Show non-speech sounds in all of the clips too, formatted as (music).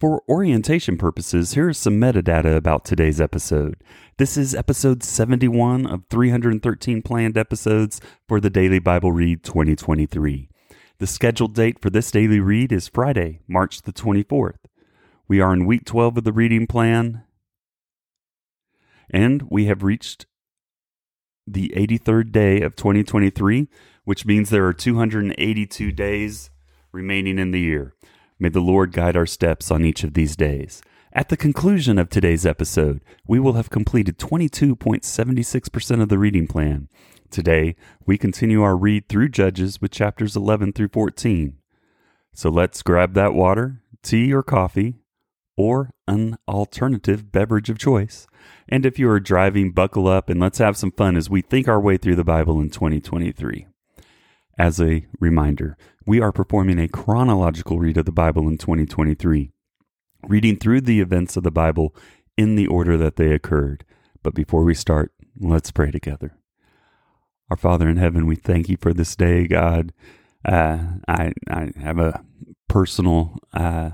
For orientation purposes, here is some metadata about today's episode. This is episode 71 of 313 planned episodes for the Daily Bible Read 2023. The scheduled date for this daily read is Friday, March the 24th. We are in week 12 of the reading plan, and we have reached the 83rd day of 2023, which means there are 282 days remaining in the year. May the Lord guide our steps on each of these days. At the conclusion of today's episode, we will have completed 22.76% of the reading plan. Today, we continue our read through Judges with chapters 11 through 14. So let's grab that water, tea, or coffee, or an alternative beverage of choice. And if you are driving, buckle up and let's have some fun as we think our way through the Bible in 2023. As a reminder, we are performing a chronological read of the Bible in 2023, reading through the events of the Bible in the order that they occurred. But before we start, let's pray together. Our Father in heaven, we thank you for this day, God. Uh, I I have a personal uh,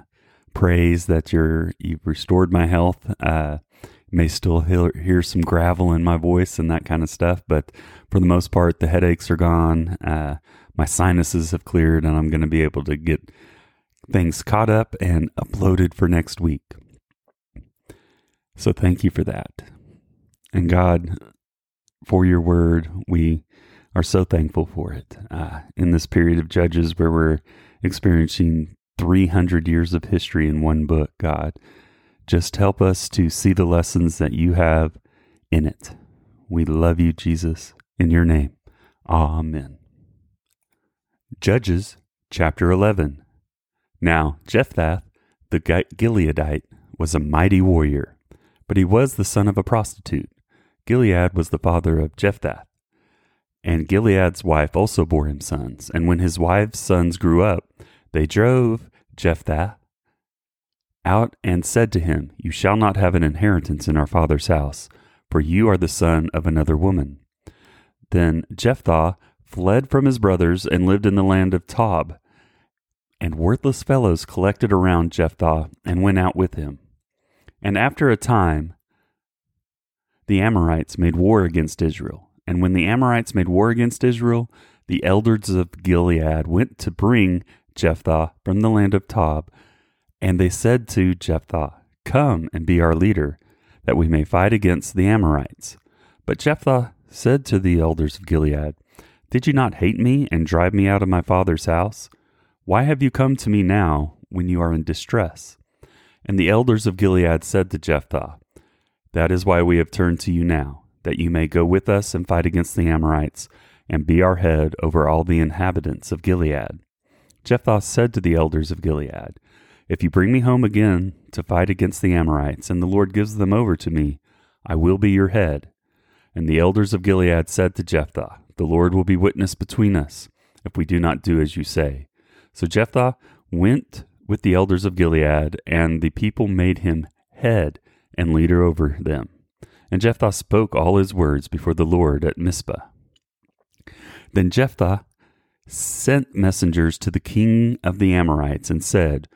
praise that you're you've restored my health. Uh, may still hear, hear some gravel in my voice and that kind of stuff, but for the most part, the headaches are gone. Uh, my sinuses have cleared, and I'm going to be able to get things caught up and uploaded for next week. So thank you for that. And God, for your word, we are so thankful for it. Uh, in this period of Judges where we're experiencing 300 years of history in one book, God, just help us to see the lessons that you have in it. We love you, Jesus. In your name, amen. Judges chapter 11. Now, Jephthah, the Gileadite, was a mighty warrior, but he was the son of a prostitute. Gilead was the father of Jephthah. And Gilead's wife also bore him sons. And when his wife's sons grew up, they drove Jephthah out and said to him, You shall not have an inheritance in our father's house, for you are the son of another woman. Then Jephthah fled from his brothers and lived in the land of Tob. And worthless fellows collected around Jephthah and went out with him. And after a time, the Amorites made war against Israel. And when the Amorites made war against Israel, the elders of Gilead went to bring Jephthah from the land of Tob and they said to Jephthah, Come and be our leader, that we may fight against the Amorites. But Jephthah said to the elders of Gilead, Did you not hate me and drive me out of my father's house? Why have you come to me now when you are in distress? And the elders of Gilead said to Jephthah, That is why we have turned to you now, that you may go with us and fight against the Amorites, and be our head over all the inhabitants of Gilead. Jephthah said to the elders of Gilead, if you bring me home again to fight against the Amorites, and the Lord gives them over to me, I will be your head. And the elders of Gilead said to Jephthah, The Lord will be witness between us, if we do not do as you say. So Jephthah went with the elders of Gilead, and the people made him head and leader over them. And Jephthah spoke all his words before the Lord at Mizpah. Then Jephthah sent messengers to the king of the Amorites and said,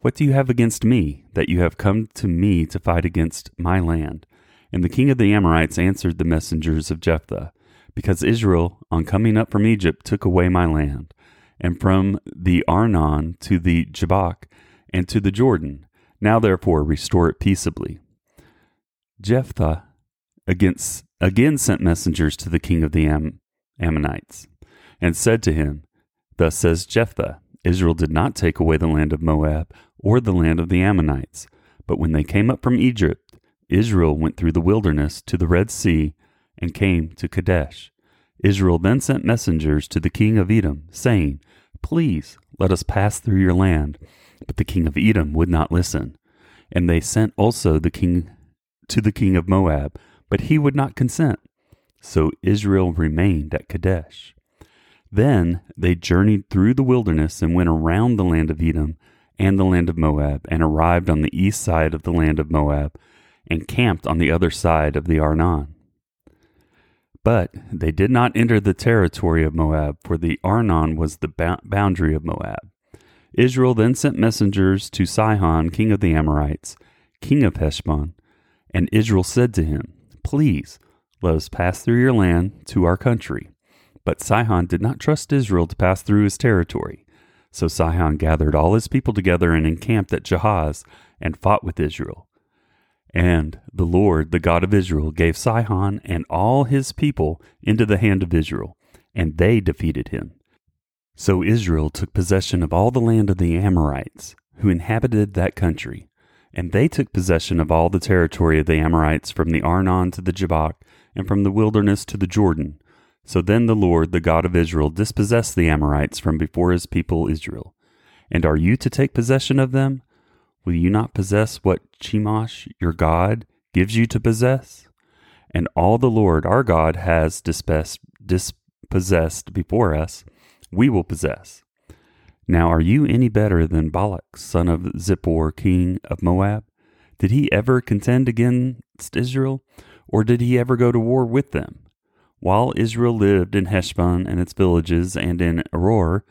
what do you have against me, that you have come to me to fight against my land? And the king of the Amorites answered the messengers of Jephthah, Because Israel, on coming up from Egypt, took away my land, and from the Arnon to the Jabbok, and to the Jordan. Now therefore restore it peaceably. Jephthah against, again sent messengers to the king of the Am- Ammonites, and said to him, Thus says Jephthah, Israel did not take away the land of Moab or the land of the Ammonites. But when they came up from Egypt, Israel went through the wilderness to the Red Sea and came to Kadesh. Israel then sent messengers to the king of Edom, saying, Please let us pass through your land. But the king of Edom would not listen. And they sent also the king to the king of Moab, but he would not consent. So Israel remained at Kadesh. Then they journeyed through the wilderness and went around the land of Edom and the land of Moab, and arrived on the east side of the land of Moab, and camped on the other side of the Arnon. But they did not enter the territory of Moab, for the Arnon was the boundary of Moab. Israel then sent messengers to Sihon, king of the Amorites, king of Heshbon, and Israel said to him, Please, let us pass through your land to our country. But Sihon did not trust Israel to pass through his territory. So Sihon gathered all his people together and encamped at Jahaz and fought with Israel. And the Lord, the God of Israel, gave Sihon and all his people into the hand of Israel, and they defeated him. So Israel took possession of all the land of the Amorites, who inhabited that country, and they took possession of all the territory of the Amorites from the Arnon to the Jabbok, and from the wilderness to the Jordan, so then the Lord, the God of Israel, dispossessed the Amorites from before his people Israel. And are you to take possession of them? Will you not possess what Chemosh, your God, gives you to possess? And all the Lord our God has dispossessed before us, we will possess. Now are you any better than Balak, son of Zippor, king of Moab? Did he ever contend against Israel, or did he ever go to war with them? While Israel lived in Heshbon and its villages, and in Aroer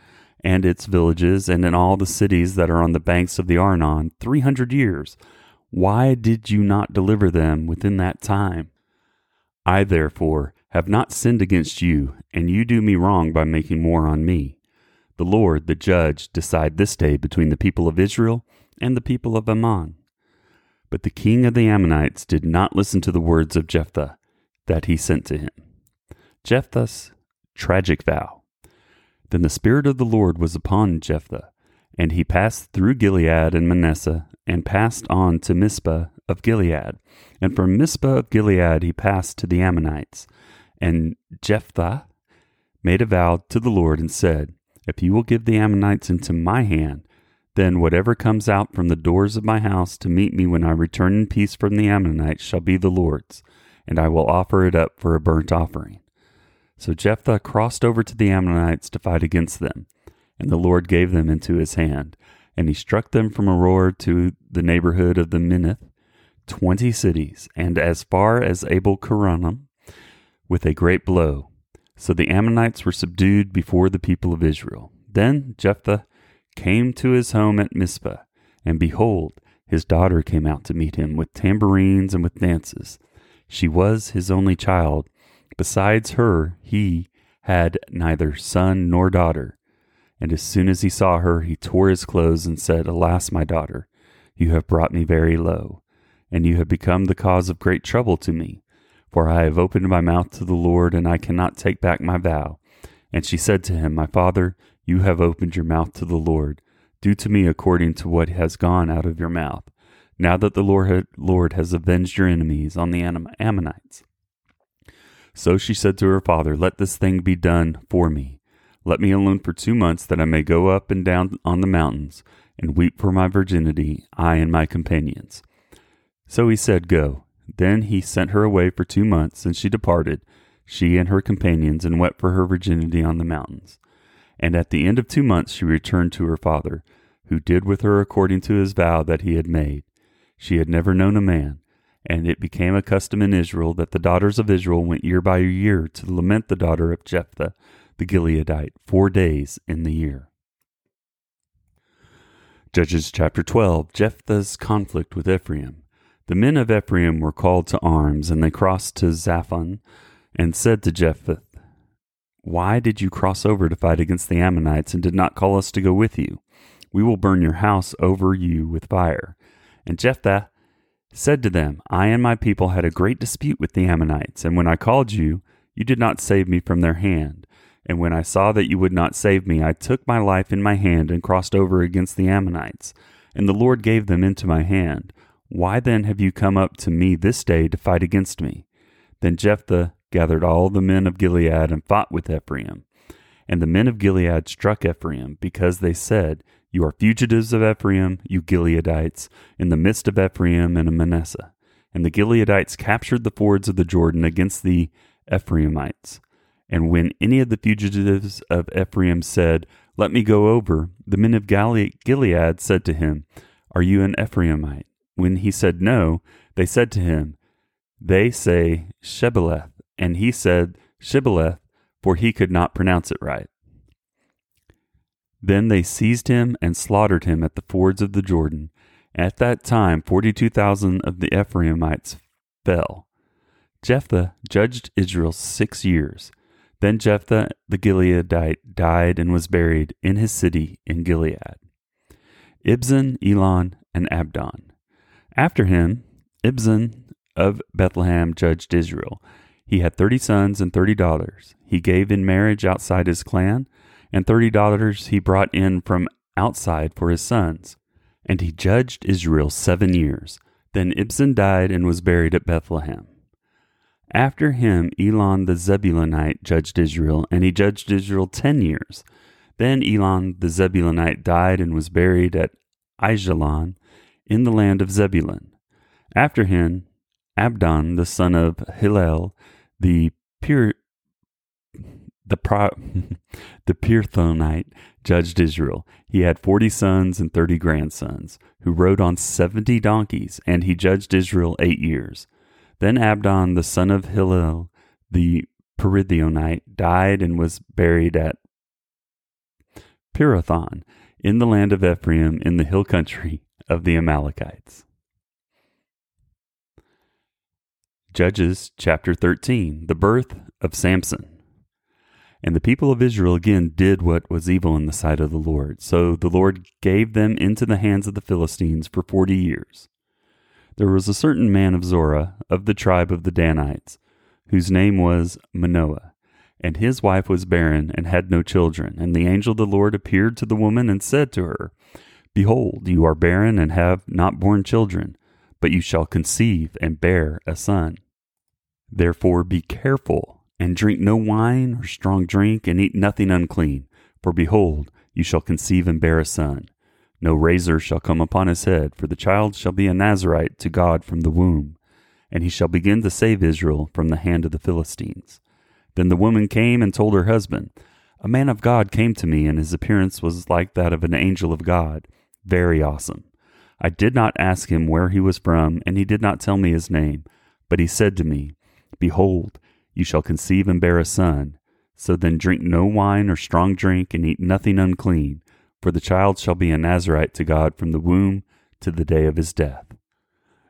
and its villages, and in all the cities that are on the banks of the Arnon, three hundred years, why did you not deliver them within that time? I, therefore, have not sinned against you, and you do me wrong by making war on me. The Lord, the judge, decide this day between the people of Israel and the people of Ammon. But the king of the Ammonites did not listen to the words of Jephthah that he sent to him. Jephthah's tragic vow. Then the Spirit of the Lord was upon Jephthah, and he passed through Gilead and Manasseh, and passed on to Mizpah of Gilead. And from Mizpah of Gilead he passed to the Ammonites. And Jephthah made a vow to the Lord and said, If you will give the Ammonites into my hand, then whatever comes out from the doors of my house to meet me when I return in peace from the Ammonites shall be the Lord's, and I will offer it up for a burnt offering. So Jephthah crossed over to the Ammonites to fight against them, and the Lord gave them into his hand. And he struck them from Aroer to the neighborhood of the Minnith, twenty cities, and as far as Abel Keramim, with a great blow. So the Ammonites were subdued before the people of Israel. Then Jephthah came to his home at Mizpah, and behold, his daughter came out to meet him with tambourines and with dances. She was his only child Besides her, he had neither son nor daughter. And as soon as he saw her, he tore his clothes and said, Alas, my daughter, you have brought me very low, and you have become the cause of great trouble to me. For I have opened my mouth to the Lord, and I cannot take back my vow. And she said to him, My father, you have opened your mouth to the Lord. Do to me according to what has gone out of your mouth, now that the Lord has avenged your enemies on the Ammonites. So she said to her father, Let this thing be done for me. Let me alone for two months, that I may go up and down on the mountains, and weep for my virginity, I and my companions. So he said, Go. Then he sent her away for two months, and she departed, she and her companions, and wept for her virginity on the mountains. And at the end of two months she returned to her father, who did with her according to his vow that he had made. She had never known a man, and it became a custom in Israel that the daughters of Israel went year by year to lament the daughter of Jephthah the Gileadite four days in the year. Judges chapter 12 Jephthah's conflict with Ephraim. The men of Ephraim were called to arms, and they crossed to Zaphon and said to Jephthah, Why did you cross over to fight against the Ammonites and did not call us to go with you? We will burn your house over you with fire. And Jephthah said to them, I and my people had a great dispute with the Ammonites, and when I called you, you did not save me from their hand. And when I saw that you would not save me, I took my life in my hand and crossed over against the Ammonites. And the Lord gave them into my hand. Why then have you come up to me this day to fight against me? Then Jephthah gathered all the men of Gilead and fought with Ephraim. And the men of Gilead struck Ephraim, because they said, you are fugitives of Ephraim, you Gileadites, in the midst of Ephraim and Manasseh. And the Gileadites captured the fords of the Jordan against the Ephraimites. And when any of the fugitives of Ephraim said, Let me go over, the men of Gilead said to him, Are you an Ephraimite? When he said no, they said to him, They say Shebeleth. And he said Shibboleth, for he could not pronounce it right. Then they seized him and slaughtered him at the fords of the Jordan. At that time, 42,000 of the Ephraimites fell. Jephthah judged Israel six years. Then Jephthah the Gileadite died and was buried in his city in Gilead. Ibzan, Elon, and Abdon. After him, Ibzan of Bethlehem judged Israel. He had thirty sons and thirty daughters. He gave in marriage outside his clan, and thirty daughters he brought in from outside for his sons. And he judged Israel seven years. Then Ibzan died and was buried at Bethlehem. After him, Elon the Zebulunite judged Israel, and he judged Israel ten years. Then Elon the Zebulunite died and was buried at Aijalon in the land of Zebulun. After him, Abdon the son of Hillel the Pir, the Pro, (laughs) the Pirathonite judged Israel. He had forty sons and thirty grandsons, who rode on seventy donkeys, and he judged Israel eight years. Then Abdon the son of Hillel the Perithionite died and was buried at Pirathon in the land of Ephraim in the hill country of the Amalekites. Judges chapter 13 The birth of Samson. And the people of Israel again did what was evil in the sight of the Lord. So the Lord gave them into the hands of the Philistines for forty years. There was a certain man of Zorah, of the tribe of the Danites, whose name was Manoah, and his wife was barren and had no children. And the angel of the Lord appeared to the woman and said to her, Behold, you are barren and have not borne children but you shall conceive and bear a son. Therefore be careful, and drink no wine or strong drink, and eat nothing unclean. For behold, you shall conceive and bear a son. No razor shall come upon his head, for the child shall be a Nazirite to God from the womb, and he shall begin to save Israel from the hand of the Philistines. Then the woman came and told her husband, A man of God came to me, and his appearance was like that of an angel of God, very awesome. I did not ask him where he was from, and he did not tell me his name. But he said to me, Behold, you shall conceive and bear a son. So then drink no wine or strong drink, and eat nothing unclean, for the child shall be a Nazirite to God from the womb to the day of his death.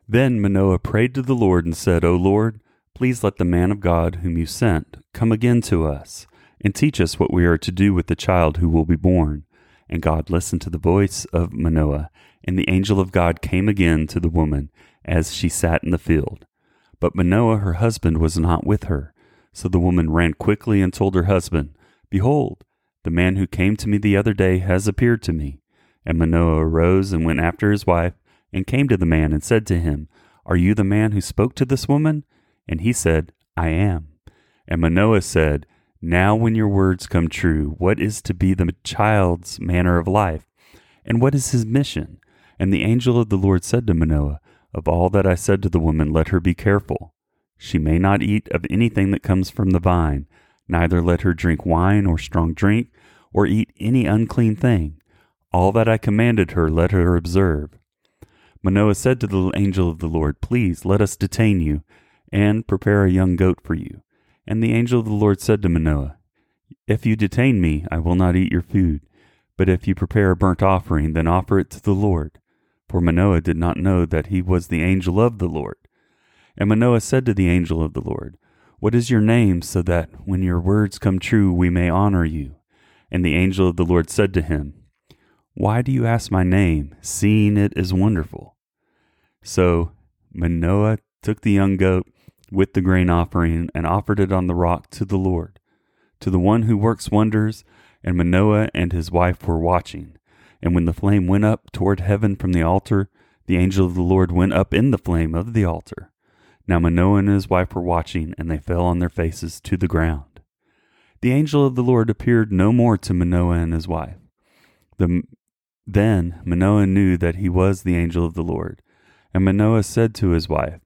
Then Manoah prayed to the Lord and said, O Lord, please let the man of God whom you sent come again to us, and teach us what we are to do with the child who will be born. And God listened to the voice of Manoah, and the angel of God came again to the woman as she sat in the field. But Manoah, her husband, was not with her. So the woman ran quickly and told her husband, Behold, the man who came to me the other day has appeared to me. And Manoah arose and went after his wife, and came to the man and said to him, Are you the man who spoke to this woman? And he said, I am. And Manoah said, now, when your words come true, what is to be the child's manner of life? And what is his mission? And the angel of the Lord said to Manoah, Of all that I said to the woman, let her be careful. She may not eat of anything that comes from the vine, neither let her drink wine or strong drink, or eat any unclean thing. All that I commanded her, let her observe. Manoah said to the angel of the Lord, Please let us detain you, and prepare a young goat for you. And the angel of the Lord said to Manoah, If you detain me, I will not eat your food. But if you prepare a burnt offering, then offer it to the Lord. For Manoah did not know that he was the angel of the Lord. And Manoah said to the angel of the Lord, What is your name, so that when your words come true, we may honor you? And the angel of the Lord said to him, Why do you ask my name, seeing it is wonderful? So Manoah took the young goat with the grain offering and offered it on the rock to the Lord, to the one who works wonders. And Manoah and his wife were watching. And when the flame went up toward heaven from the altar, the angel of the Lord went up in the flame of the altar. Now Manoah and his wife were watching, and they fell on their faces to the ground. The angel of the Lord appeared no more to Manoah and his wife. The, then Manoah knew that he was the angel of the Lord. And Manoah said to his wife,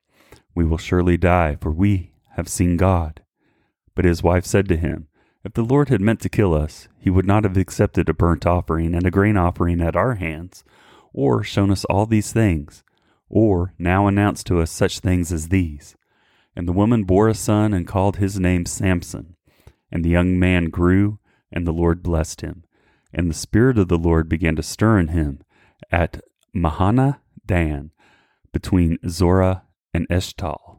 we will surely die, for we have seen God. But his wife said to him, If the Lord had meant to kill us, he would not have accepted a burnt offering and a grain offering at our hands, or shown us all these things, or now announced to us such things as these. And the woman bore a son and called his name Samson. And the young man grew, and the Lord blessed him. And the Spirit of the Lord began to stir in him at Mahaneh Dan, between Zorah and Eshtaol.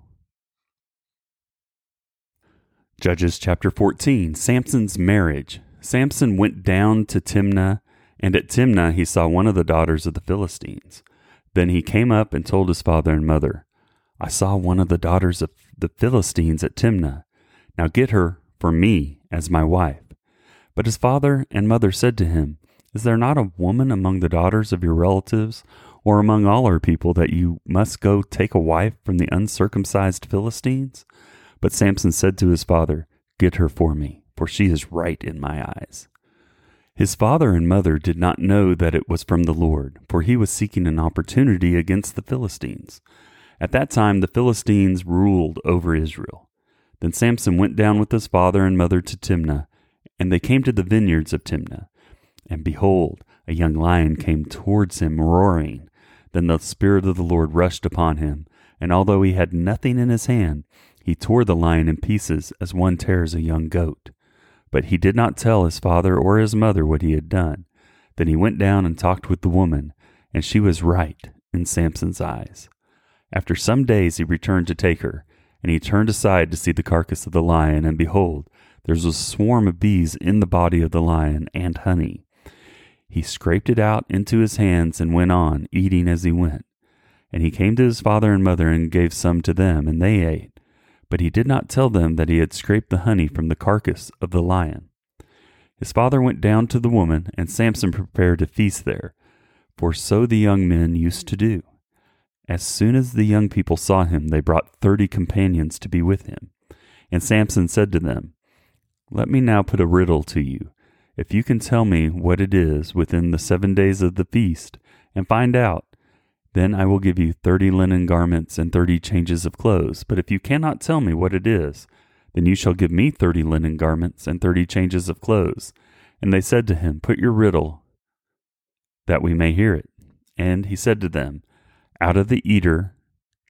Judges chapter 14 Samson's marriage. Samson went down to Timnah, and at Timnah he saw one of the daughters of the Philistines. Then he came up and told his father and mother, I saw one of the daughters of the Philistines at Timnah. Now get her for me as my wife. But his father and mother said to him, Is there not a woman among the daughters of your relatives, or among all our people, that you must go take a wife from the uncircumcised Philistines? But Samson said to his father, Get her for me, for she is right in my eyes. His father and mother did not know that it was from the Lord, for he was seeking an opportunity against the Philistines. At that time, the Philistines ruled over Israel. Then Samson went down with his father and mother to Timnah, and they came to the vineyards of Timnah. And behold, a young lion came towards him, roaring. Then the Spirit of the Lord rushed upon him, and although he had nothing in his hand, he tore the lion in pieces as one tears a young goat. But he did not tell his father or his mother what he had done. Then he went down and talked with the woman, and she was right in Samson's eyes. After some days he returned to take her, and he turned aside to see the carcass of the lion, and behold, there was a swarm of bees in the body of the lion, and honey. He scraped it out into his hands and went on, eating as he went. And he came to his father and mother and gave some to them, and they ate. But he did not tell them that he had scraped the honey from the carcass of the lion. His father went down to the woman, and Samson prepared a feast there, for so the young men used to do. As soon as the young people saw him, they brought thirty companions to be with him. And Samson said to them, Let me now put a riddle to you. If you can tell me what it is within the seven days of the feast, and find out, then I will give you thirty linen garments and thirty changes of clothes. But if you cannot tell me what it is, then you shall give me thirty linen garments and thirty changes of clothes. And they said to him, Put your riddle, that we may hear it. And he said to them, Out of the eater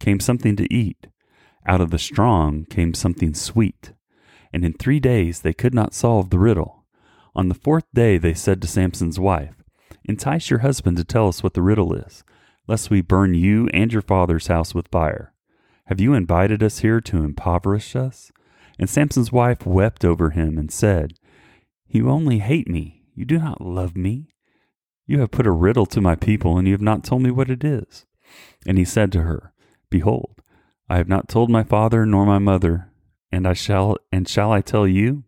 came something to eat, out of the strong came something sweet. And in three days they could not solve the riddle. On the fourth day they said to Samson's wife, Entice your husband to tell us what the riddle is lest we burn you and your father's house with fire. Have you invited us here to impoverish us? And Samson's wife wept over him and said, You only hate me. You do not love me. You have put a riddle to my people, and you have not told me what it is. And he said to her, Behold, I have not told my father nor my mother, and I shall and shall I tell you?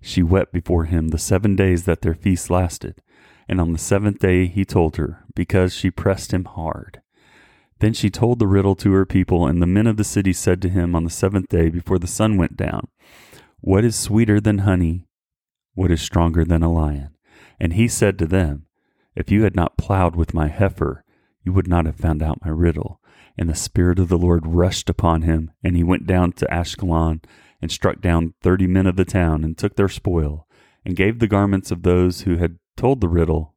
She wept before him the seven days that their feast lasted. And on the seventh day he told her, because she pressed him hard. Then she told the riddle to her people, and the men of the city said to him on the seventh day before the sun went down, What is sweeter than honey? What is stronger than a lion? And he said to them, If you had not plowed with my heifer, you would not have found out my riddle. And the Spirit of the Lord rushed upon him, and he went down to Ashkelon, and struck down thirty men of the town, and took their spoil, and gave the garments of those who had told the riddle.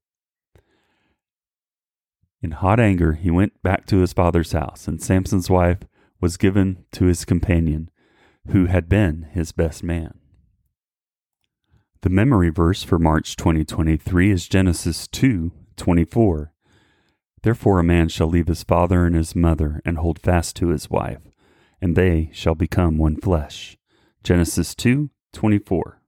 In hot anger, he went back to his father's house, and Samson's wife was given to his companion, who had been his best man. The memory verse for March 2023 is Genesis 2:24. Therefore a man shall leave his father and his mother and hold fast to his wife, and they shall become one flesh. Genesis 2:24.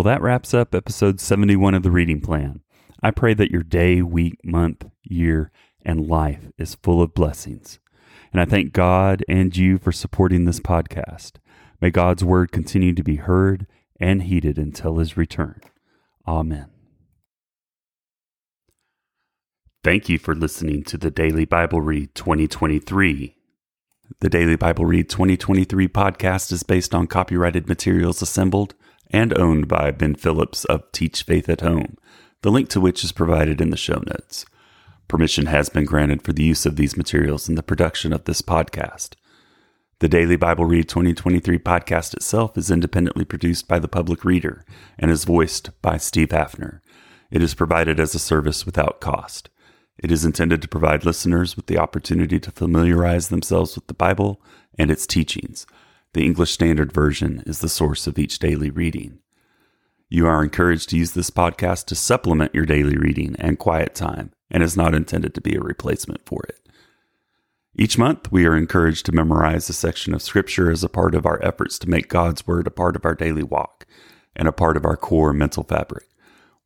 Well, that wraps up episode 71 of the reading plan. I pray that your day, week, month, year, and life is full of blessings. And I thank God and you for supporting this podcast. May God's word continue to be heard and heeded until his return. Amen. Thank you for listening to the Daily Bible Read 2023. The Daily Bible Read 2023 podcast is based on copyrighted materials assembled and owned by Ben Phillips of Teach Faith at Home, the link to which is provided in the show notes. Permission has been granted for the use of these materials in the production of this podcast. The Daily Bible Read 2023 podcast itself is independently produced by the public reader and is voiced by Steve Haffner. It is provided as a service without cost. It is intended to provide listeners with the opportunity to familiarize themselves with the Bible and its teachings. The English Standard Version is the source of each daily reading. You are encouraged to use this podcast to supplement your daily reading and quiet time and is not intended to be a replacement for it. Each month, we are encouraged to memorize a section of Scripture as a part of our efforts to make God's Word a part of our daily walk and a part of our core mental fabric.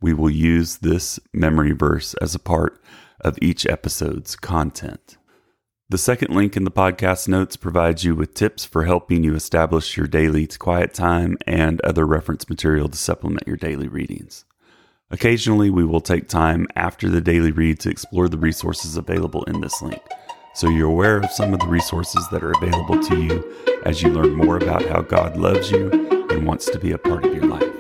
We will use this memory verse as a part of each episode's content. The second link in the podcast notes provides you with tips for helping you establish your daily quiet time and other reference material to supplement your daily readings. Occasionally, we will take time after the daily read to explore the resources available in this link so you're aware of some of the resources that are available to you as you learn more about how God loves you and wants to be a part of your life.